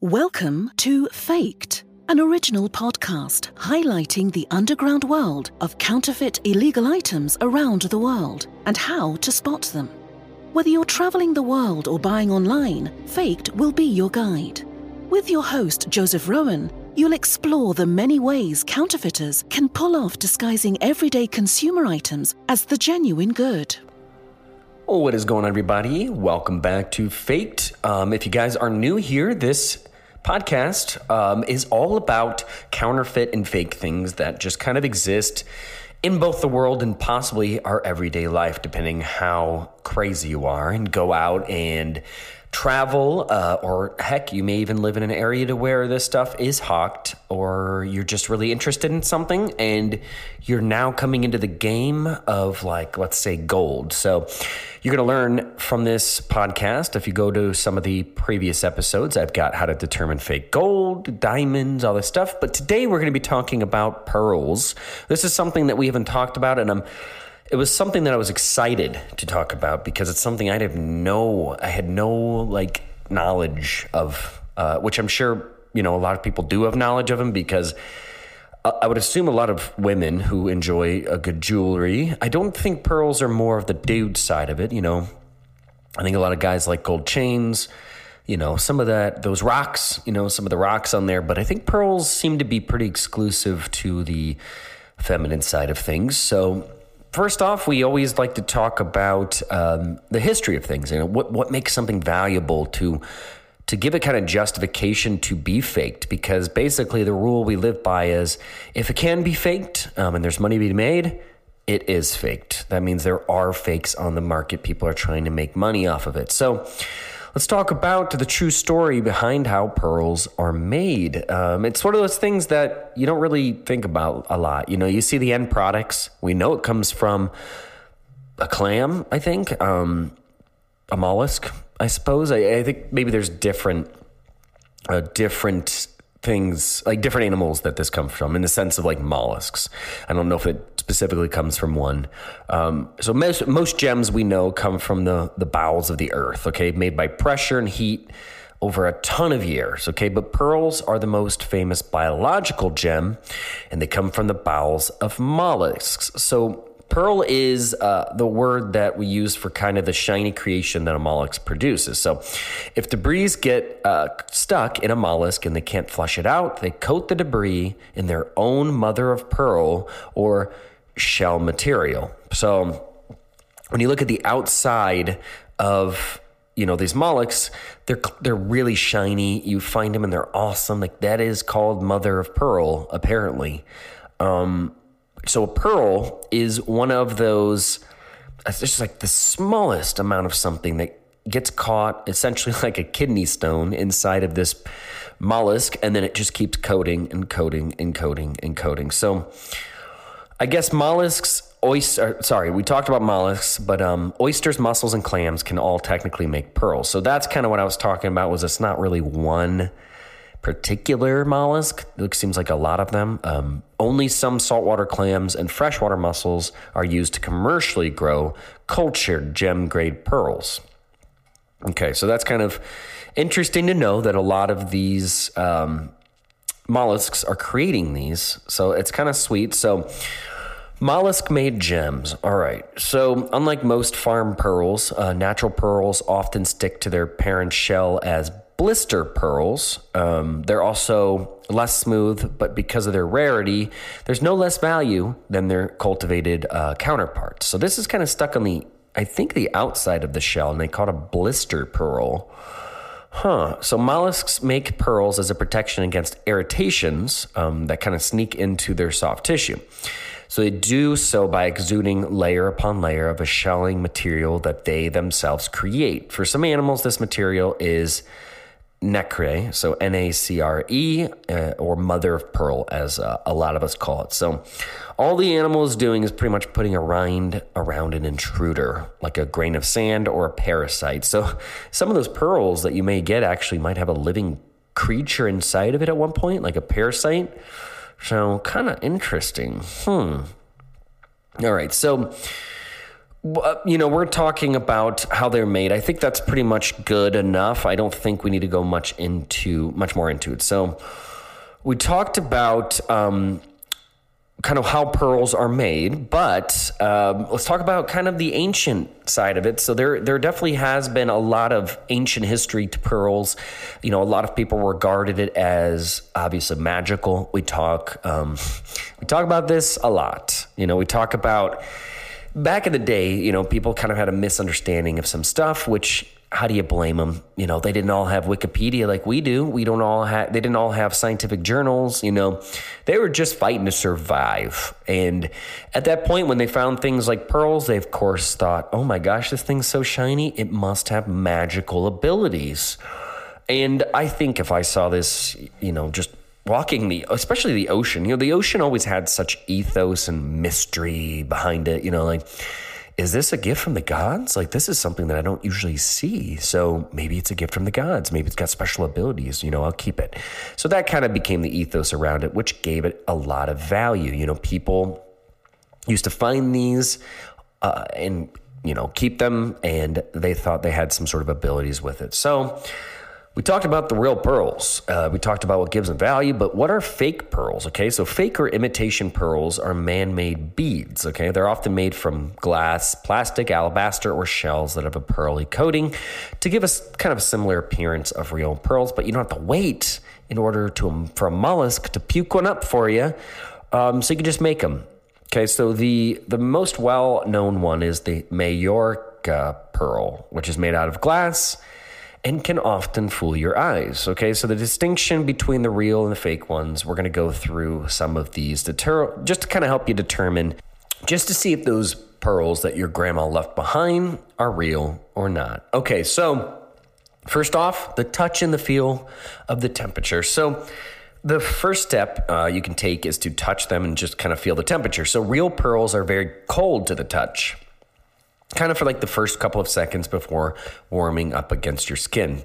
Welcome to Faked, an original podcast highlighting the underground world of counterfeit illegal items around the world and how to spot them. Whether you're traveling the world or buying online, Faked will be your guide. With your host, Joseph Rowan, you'll explore the many ways counterfeiters can pull off disguising everyday consumer items as the genuine good. What is going on, everybody? Welcome back to Faked. Um, if you guys are new here, this podcast um, is all about counterfeit and fake things that just kind of exist in both the world and possibly our everyday life, depending how crazy you are, and go out and travel, uh, or heck, you may even live in an area to where this stuff is hawked, or you're just really interested in something and you're now coming into the game of, like, let's say, gold. So, you're going to learn from this podcast. If you go to some of the previous episodes, I've got how to determine fake gold, diamonds, all this stuff. But today we're going to be talking about pearls. This is something that we haven't talked about, and I'm it was something that I was excited to talk about because it's something I didn't know. I had no like knowledge of, uh, which I'm sure you know a lot of people do have knowledge of them because I would assume a lot of women who enjoy a good jewelry. I don't think pearls are more of the dude side of it. You know, I think a lot of guys like gold chains. You know, some of that, those rocks. You know, some of the rocks on there. But I think pearls seem to be pretty exclusive to the feminine side of things. So first off, we always like to talk about um, the history of things. You know, what what makes something valuable to to give a kind of justification to be faked because basically the rule we live by is if it can be faked um, and there's money to be made it is faked that means there are fakes on the market people are trying to make money off of it so let's talk about the true story behind how pearls are made um, it's one of those things that you don't really think about a lot you know you see the end products we know it comes from a clam i think um, a mollusk I suppose. I, I think maybe there's different, uh, different things like different animals that this comes from in the sense of like mollusks. I don't know if it specifically comes from one. Um, so most most gems we know come from the the bowels of the earth. Okay, made by pressure and heat over a ton of years. Okay, but pearls are the most famous biological gem, and they come from the bowels of mollusks. So Pearl is uh, the word that we use for kind of the shiny creation that a mollusk produces. So, if debris get uh, stuck in a mollusk and they can't flush it out, they coat the debris in their own mother of pearl or shell material. So, when you look at the outside of you know these mollusks, they're they're really shiny. You find them and they're awesome. Like that is called mother of pearl, apparently. Um, so a pearl is one of those, it's just like the smallest amount of something that gets caught essentially like a kidney stone inside of this mollusk, and then it just keeps coating and coating and coating and coating. So I guess mollusks, oyster, sorry, we talked about mollusks, but um, oysters, mussels, and clams can all technically make pearls. So that's kind of what I was talking about. Was it's not really one particular mollusk. It seems like a lot of them. Um, only some saltwater clams and freshwater mussels are used to commercially grow cultured gem grade pearls. Okay, so that's kind of interesting to know that a lot of these um, mollusks are creating these. So it's kind of sweet. So Mollusk made gems. All right. So, unlike most farm pearls, uh, natural pearls often stick to their parent shell as blister pearls. Um, they're also less smooth, but because of their rarity, there's no less value than their cultivated uh, counterparts. So this is kind of stuck on the, I think, the outside of the shell, and they call it a blister pearl. Huh. So mollusks make pearls as a protection against irritations um, that kind of sneak into their soft tissue. So they do so by exuding layer upon layer of a shelling material that they themselves create. For some animals, this material is nacre, so N A C R E, uh, or mother of pearl, as uh, a lot of us call it. So, all the animal is doing is pretty much putting a rind around an intruder, like a grain of sand or a parasite. So, some of those pearls that you may get actually might have a living creature inside of it at one point, like a parasite. So, kind of interesting. Hmm. All right. So, you know, we're talking about how they're made. I think that's pretty much good enough. I don't think we need to go much into much more into it. So, we talked about um, kind of how pearls are made, but um, let's talk about kind of the ancient side of it. So there, there definitely has been a lot of ancient history to pearls. You know, a lot of people regarded it as obviously magical. We talk, um, we talk about this a lot. You know, we talk about back in the day. You know, people kind of had a misunderstanding of some stuff, which how do you blame them? You know, they didn't all have Wikipedia like we do. We don't all have, they didn't all have scientific journals, you know. They were just fighting to survive. And at that point, when they found things like pearls, they of course thought, oh my gosh, this thing's so shiny, it must have magical abilities. And I think if I saw this, you know, just walking the, especially the ocean, you know, the ocean always had such ethos and mystery behind it, you know, like, is this a gift from the gods? Like, this is something that I don't usually see. So maybe it's a gift from the gods. Maybe it's got special abilities. You know, I'll keep it. So that kind of became the ethos around it, which gave it a lot of value. You know, people used to find these uh, and, you know, keep them, and they thought they had some sort of abilities with it. So, we talked about the real pearls. Uh, we talked about what gives them value, but what are fake pearls? Okay, so fake or imitation pearls are man made beads. Okay, they're often made from glass, plastic, alabaster, or shells that have a pearly coating to give us kind of a similar appearance of real pearls, but you don't have to wait in order to for a mollusk to puke one up for you. Um, so you can just make them. Okay, so the the most well known one is the Majorca pearl, which is made out of glass and can often fool your eyes. Okay, so the distinction between the real and the fake ones, we're going to go through some of these to ter- just to kind of help you determine, just to see if those pearls that your grandma left behind are real or not. Okay, so first off, the touch and the feel of the temperature. So the first step uh, you can take is to touch them and just kind of feel the temperature. So real pearls are very cold to the touch kind of for like the first couple of seconds before warming up against your skin.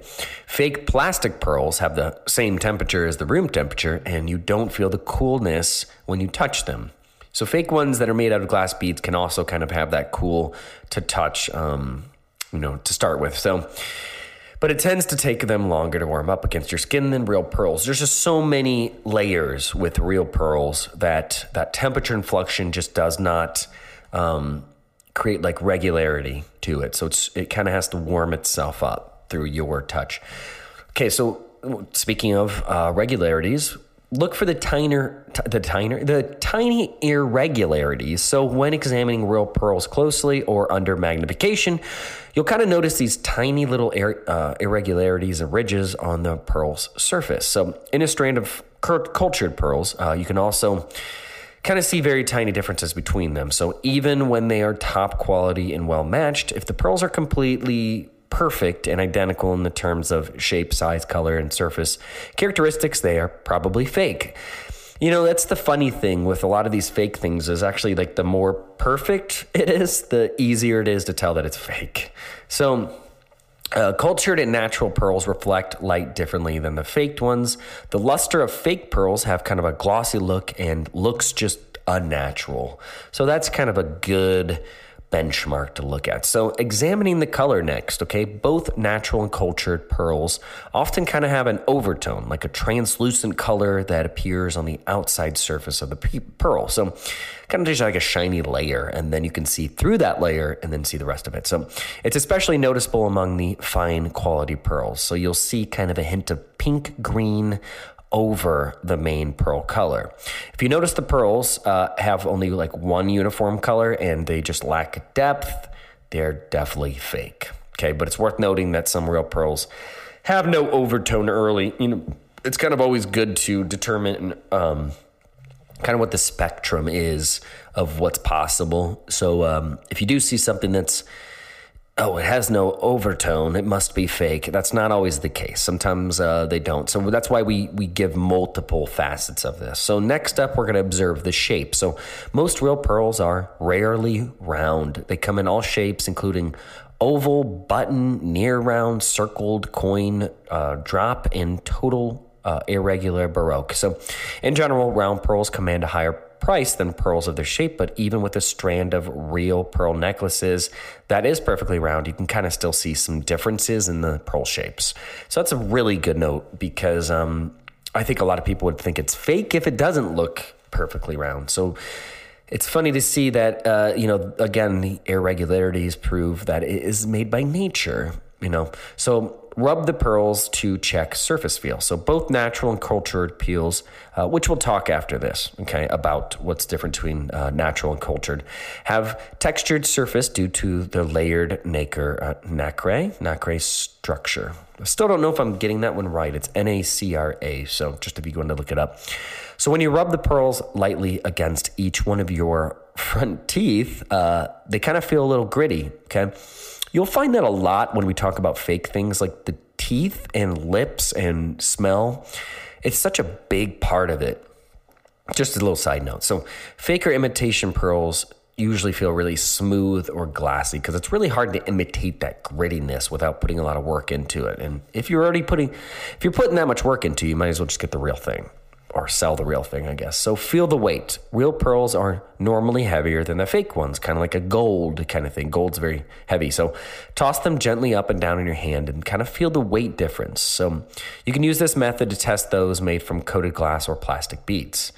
Fake plastic pearls have the same temperature as the room temperature, and you don't feel the coolness when you touch them. So, fake ones that are made out of glass beads can also kind of have that cool to touch, um, you know, to start with. So, but it tends to take them longer to warm up against your skin than real pearls. There's just so many layers with real pearls that that temperature inflection just does not um, create like regularity to it. So it's it kind of has to warm itself up through your touch. Okay, so speaking of uh, regularities, look for the tinier the tiny the tiny irregularities. So when examining real pearls closely or under magnification, you'll kind of notice these tiny little uh, irregularities and ridges on the pearl's surface. So in a strand of cultured pearls, uh, you can also kind of see very tiny differences between them. So even when they are top quality and well matched, if the pearls are completely perfect and identical in the terms of shape, size, color, and surface characteristics, they are probably fake. You know, that's the funny thing with a lot of these fake things is actually like the more perfect it is, the easier it is to tell that it's fake. So, uh, cultured and natural pearls reflect light differently than the faked ones. The luster of fake pearls have kind of a glossy look and looks just unnatural. So that's kind of a good benchmark to look at. So, examining the color next, okay? Both natural and cultured pearls often kind of have an overtone, like a translucent color that appears on the outside surface of the pearl. So, kind of just like a shiny layer, and then you can see through that layer and then see the rest of it. So, it's especially noticeable among the fine quality pearls. So, you'll see kind of a hint of pink green over the main pearl color. If you notice the pearls uh, have only like one uniform color and they just lack depth, they're definitely fake. Okay, but it's worth noting that some real pearls have no overtone early. You know, it's kind of always good to determine um, kind of what the spectrum is of what's possible. So um, if you do see something that's oh, it has no overtone. It must be fake. That's not always the case. Sometimes uh, they don't. So that's why we we give multiple facets of this. So next up, we're going to observe the shape. So most real pearls are rarely round. They come in all shapes, including oval, button, near round, circled, coin, uh, drop, and total uh, irregular baroque. So in general, round pearls command a higher price than pearls of their shape, but even with a strand of real pearl necklaces that is perfectly round, you can kind of still see some differences in the pearl shapes. So that's a really good note because um, I think a lot of people would think it's fake if it doesn't look perfectly round. So it's funny to see that, uh, you know, again, the irregularities prove that it is made by nature, you know. So rub the pearls to check surface feel. So both natural and cultured peels, uh, which we'll talk after this, okay, about what's different between uh, natural and cultured, have textured surface due to the layered nacre, uh, nacre, nacre structure. I still don't know if I'm getting that one right. It's N A C R A. So just if you in to look it up. So when you rub the pearls lightly against each one of your front teeth, uh, they kind of feel a little gritty. Okay. You'll find that a lot when we talk about fake things like the teeth and lips and smell. It's such a big part of it. Just a little side note. So, fake or imitation pearls usually feel really smooth or glassy because it's really hard to imitate that grittiness without putting a lot of work into it. And if you're already putting, if you're putting that much work into, you might as well just get the real thing or sell the real thing, I guess. So feel the weight. Real pearls are normally heavier than the fake ones, kind of like a gold kind of thing. Gold's very heavy. So toss them gently up and down in your hand and kind of feel the weight difference. So you can use this method to test those made from coated glass or plastic beads.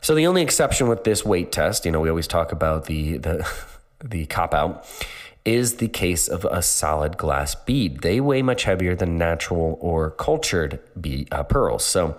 So the only exception with this weight test, you know, we always talk about the the the cop out is the case of a solid glass bead. They weigh much heavier than natural or cultured bead, uh, pearls. So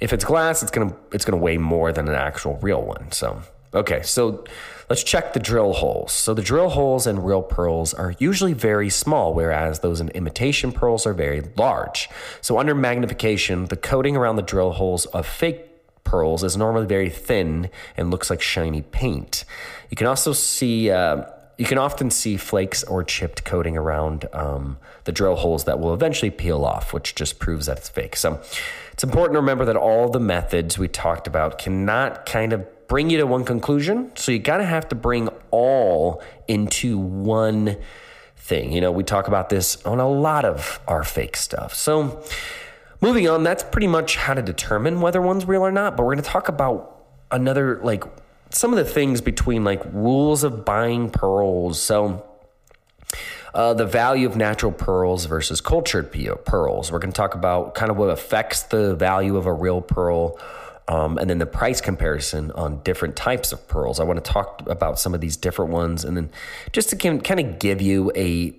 if it's glass, it's gonna it's gonna weigh more than an actual real one. So okay, so let's check the drill holes. So the drill holes in real pearls are usually very small, whereas those in imitation pearls are very large. So under magnification, the coating around the drill holes of fake pearls is normally very thin and looks like shiny paint. You can also see. Uh, you can often see flakes or chipped coating around um, the drill holes that will eventually peel off, which just proves that it's fake. So, it's important to remember that all the methods we talked about cannot kind of bring you to one conclusion. So you got to have to bring all into one thing. You know, we talk about this on a lot of our fake stuff. So moving on, that's pretty much how to determine whether one's real or not. But we're going to talk about another, like, some of the things between like rules of buying pearls. So, uh, the value of natural pearls versus cultured pearls. We're going to talk about kind of what affects the value of a real pearl. Um, and then the price comparison on different types of pearls. I want to talk about some of these different ones, and then just to kind of give you a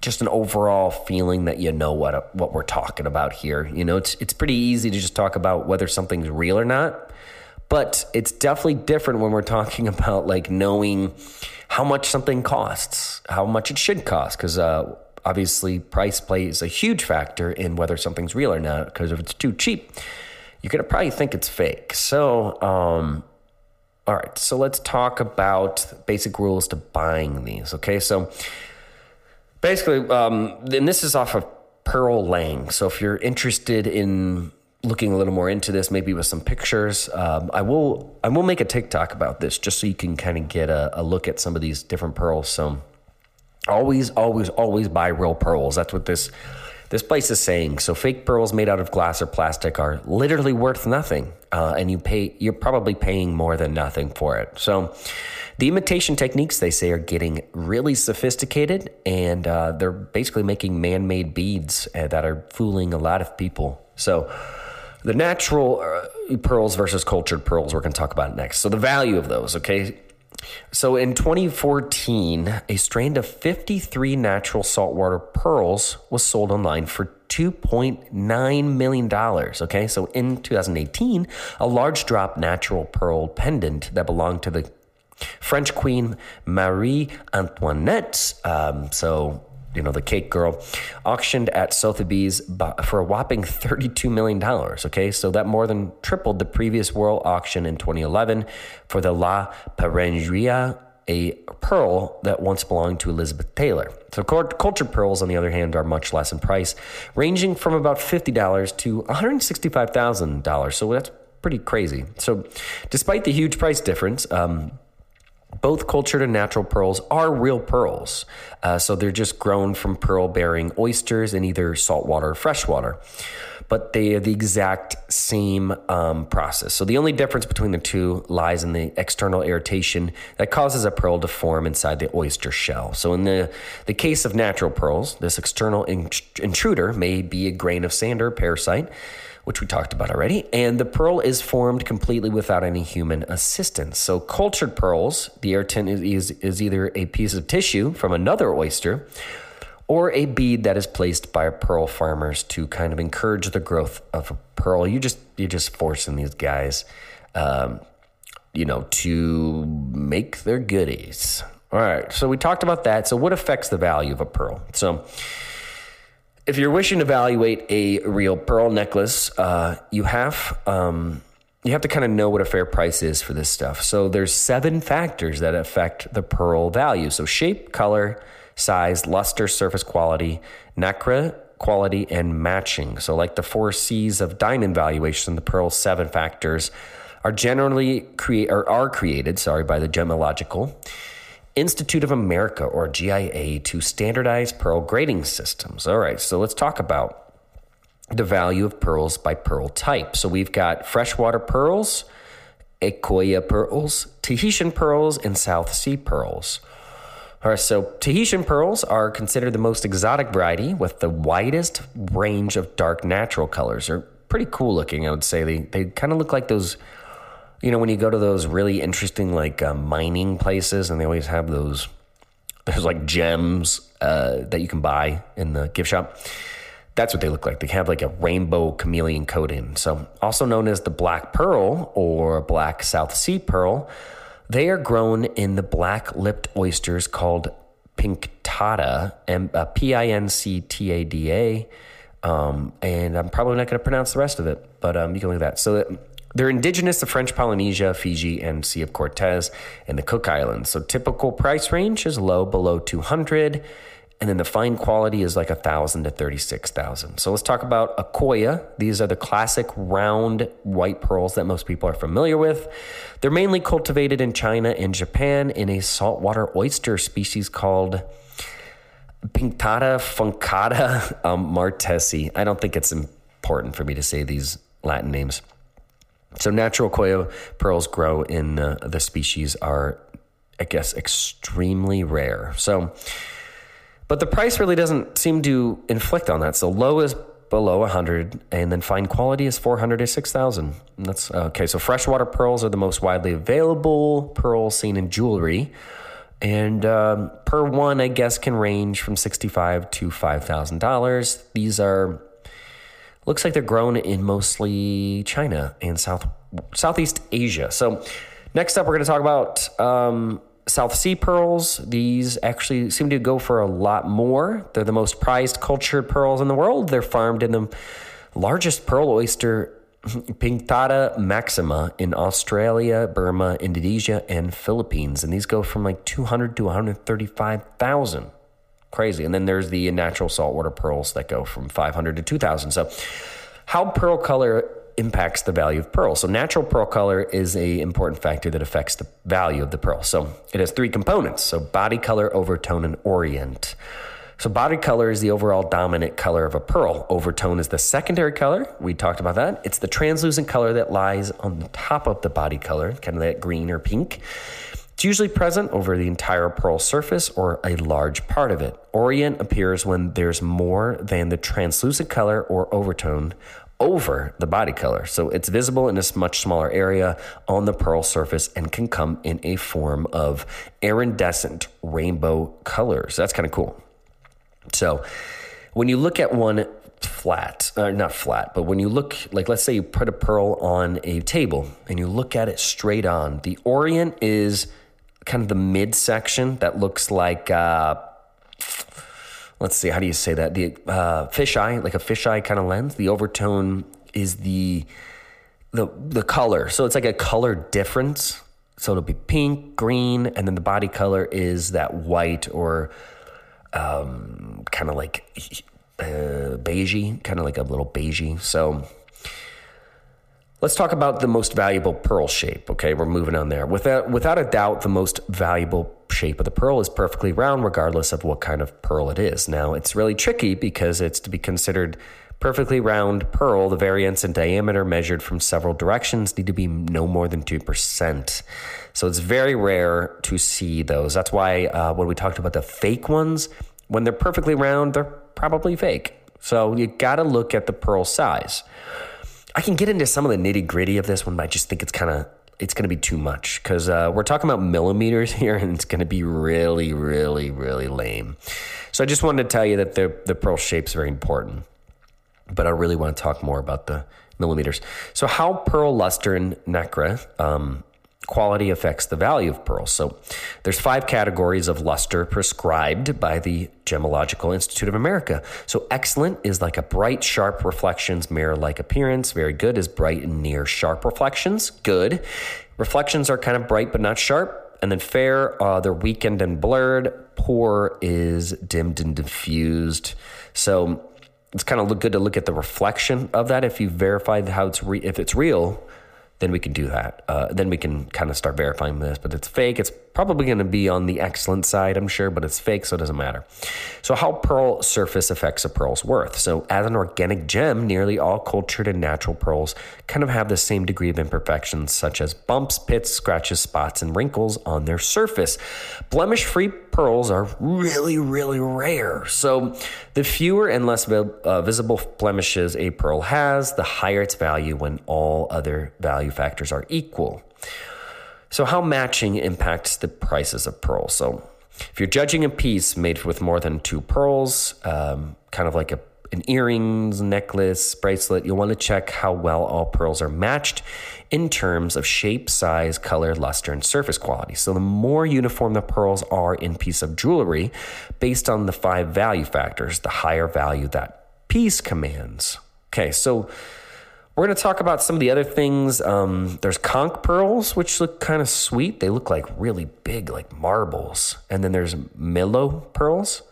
just an overall feeling that you know what what we're talking about here. You know, it's it's pretty easy to just talk about whether something's real or not, but it's definitely different when we're talking about like knowing how much something costs, how much it should cost, because uh, obviously price plays a huge factor in whether something's real or not. Because if it's too cheap, you're gonna probably think it's fake. So, um, all right, so let's talk about basic rules to buying these. Okay, so basically, um, and this is off of Pearl Lang. So if you're interested in looking a little more into this, maybe with some pictures. Um, I will I will make a TikTok about this just so you can kind of get a, a, look at some of these different pearls. So always, always, always buy real pearls. That's what this this place is saying. So fake pearls made out of glass or plastic are literally worth nothing, uh, and you pay you're probably paying more than nothing for it. So. The imitation techniques, they say, are getting really sophisticated, and uh, they're basically making man made beads uh, that are fooling a lot of people. So, the natural uh, pearls versus cultured pearls, we're going to talk about next. So, the value of those, okay? So, in 2014, a strand of 53 natural saltwater pearls was sold online for $2.9 million. Okay, so in 2018, a large drop natural pearl pendant that belonged to the French Queen Marie Antoinette. Um, so you know, the cake girl, auctioned at Sotheby's for a whopping $32 million. Okay, so that more than tripled the previous world auction in 2011 for the La Peregrina, a pearl that once belonged to Elizabeth Taylor. So cultured pearls, on the other hand, are much less in price, ranging from about $50 to $165,000. So that's pretty crazy. So despite the huge price difference, um, Both cultured and natural pearls are real pearls. Uh, so they're just grown from pearl bearing oysters in either saltwater or freshwater. But they are the exact same um, process. So the only difference between the two lies in the external irritation that causes a pearl to form inside the oyster shell. So in the, the case of natural pearls, this external intruder may be a grain of sand or parasite which we talked about already, and the pearl is formed completely without any human assistance. So, cultured pearls, the irritant is, is, is either a piece of tissue from another oyster or a bead that is placed by pearl farmers to kind of encourage the growth of a pearl. You just you're just forcing these guys, um, you know, to make their goodies. All right, so we talked about that. So, what affects the value of a pearl? So, if you're wishing to evaluate a real pearl necklace, uh, you have um, you have to kind of know what a fair price is for this stuff. So there's seven factors that affect the pearl value. So shape, color, size, luster, surface quality, nacre quality, and matching. So like the four C's of diamond valuation, the pearl seven factors are generally create or are created, sorry, by the gemological Institute of America or GIA to standardize pearl grading systems. All right, so let's talk about the value of pearls by pearl type. So we've got freshwater pearls, Akoya pearls, Tahitian pearls, and South Sea pearls. All right, so Tahitian pearls are considered the most exotic variety with the widest range of dark natural colors. They're pretty cool looking, I would say. They, they kind of look like those you know, when you go to those really interesting like uh, mining places, and they always have those there's like gems uh, that you can buy in the gift shop. That's what they look like. They have like a rainbow chameleon coating. So, also known as the black pearl or black South Sea pearl, they are grown in the black lipped oysters called pinctada, uh, P I N C T A D A. Um, and I'm probably not going to pronounce the rest of it, but um, you can look at that. So, they're indigenous to French Polynesia, Fiji, and Sea of Cortez and the Cook Islands. So typical price range is low below 200 and then the fine quality is like a thousand to thirty-six thousand. So let's talk about Akoya. These are the classic round white pearls that most people are familiar with. They're mainly cultivated in China and Japan in a saltwater oyster species called Pinctada fucata um, martensii. I don't think it's important for me to say these Latin names. So natural Akoya pearls grow in uh, the species are, I guess, extremely rare. So, but the price really doesn't seem to inflict on that. So low is below 100 and then fine quality is 400 to 6000 that's okay so freshwater pearls are the most widely available pearls seen in jewelry and um, per one i guess can range from 65 to $5000 these are looks like they're grown in mostly China and South Southeast Asia. So next up, we're going to talk about um, South Sea pearls. These actually seem to go for a lot more. They're the most prized cultured pearls in the world. They're farmed in the largest pearl oyster Pinctada maxima in Australia, Burma, Indonesia, and Philippines. And these go from like 200 to 135,000 crazy. And then there's the natural saltwater pearls that go from 500 to 2000. So, how pearl color impacts the value of pearl. So natural pearl color is a important factor that affects the value of the pearl. So it has three components. So body color, overtone, and orient. So body color is the overall dominant color of a pearl. Overtone is the secondary color. We talked about that. It's the translucent color that lies on the top of the body color, kind of that green or pink. It's usually present over the entire pearl surface or a large part of it. Orient appears when there's more than the translucent color or overtone over the body color. So it's visible in a much smaller area on the pearl surface and can come in a form of iridescent rainbow colors. That's kind of cool. So when you look at one flat, uh, not flat, but when you look, like let's say you put a pearl on a table and you look at it straight on, the orient is kind of the midsection that looks like, uh, let's see, how do you say that? The uh, fisheye, like a fisheye kind of lens. The overtone is the the the color. So it's like a color difference. So it'll be pink, green, and then the body color is that white or um, kind of like uh, beigey, kind of like a little beigey. So Let's talk about the most valuable pearl shape. Okay, we're moving on there. Without, without a doubt, the most valuable shape of the pearl is perfectly round, regardless of what kind of pearl it is. Now, it's really tricky because it's to be considered perfectly round pearl. The variance in diameter measured from several directions need to be no more than 2%. So it's very rare to see those. That's why uh, when we talked about the fake ones, when they're perfectly round, they're probably fake. So you got to look at the pearl size. I can get into some of the nitty gritty of this one, but I just think it's kind of it's going to be too much because uh, we're talking about millimeters here, and it's going to be really, really, really lame. So I just wanted to tell you that the the pearl shape is very important, but I really want to talk more about the millimeters. So how pearl luster and nacre um, quality affects the value of pearls. So there's five categories of luster prescribed by the Gemological Institute of America. So excellent is like a bright, sharp reflections, mirror-like appearance. Very good is bright and near sharp reflections. Good. Reflections are kind of bright but not sharp. And then fair, uh, they're weakened and blurred. Poor is dimmed and diffused. So it's kind of good to look at the reflection of that. If you verify how it's re- if it's real, then we can do that. Uh, then we can kind of start verifying this. But it's fake. It's probably going to be on the excellent side, I'm sure, but it's fake, so it doesn't matter. So, how pearl surface affects a pearl's worth. So, as an organic gem, nearly all cultured and natural pearls kind of have the same degree of imperfections, such as bumps, pits, scratches, spots, and wrinkles on their surface. Blemish free pearls are really, really rare. So, the fewer and less uh, visible blemishes a pearl has, the higher its value when all other value factors are equal. So, how matching impacts the prices of pearls? So, if you're judging a piece made with more than two pearls, um, kind of like a, an earrings, necklace, bracelet, you'll want to check how well all pearls are matched in terms of shape, size, color, luster, and surface quality. So, the more uniform the pearls are in piece of jewelry, based on the five value factors, the higher value that piece commands. Okay, so we're going to talk about some of the other things. Um, there's conch pearls, which look kind of sweet. They look like really big, like marbles. And then there's Melo pearls.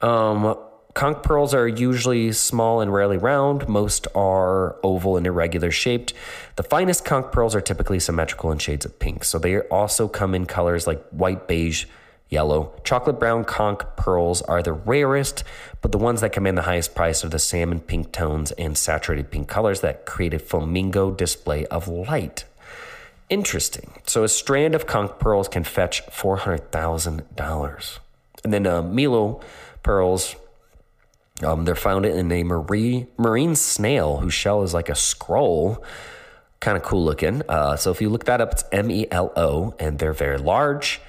Um, conch pearls are usually small and rarely round. Most are oval and irregular shaped. The finest conch pearls are typically symmetrical in shades of pink. So they also come in colors like white, beige, yellow. Chocolate brown conch pearls are the rarest, but the ones that command the highest price are the salmon pink tones and saturated pink colors that create a flamingo display of light. Interesting. So a strand of conch pearls can fetch $400,000. And then uh, Melo pearls, um, they're found in a marine, marine snail whose shell is like a scroll. Kind of cool looking. Uh, so if you look that up, it's M E L O, and they're very large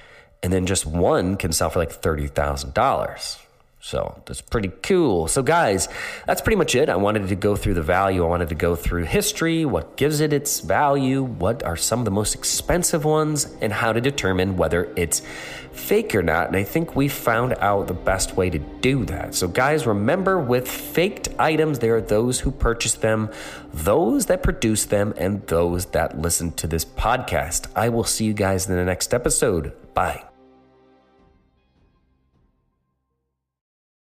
and then just one can sell for like $30,000. So that's pretty cool. So, guys, that's pretty much it. I wanted to go through the value. I wanted to go through history, what gives it its value, what are some of the most expensive ones, and how to determine whether it's fake or not. And I think we found out the best way to do that. So, guys, remember with faked items, there are those who purchase them, those that produce them, and those that listen to this podcast. I will see you guys in the next episode. Bye.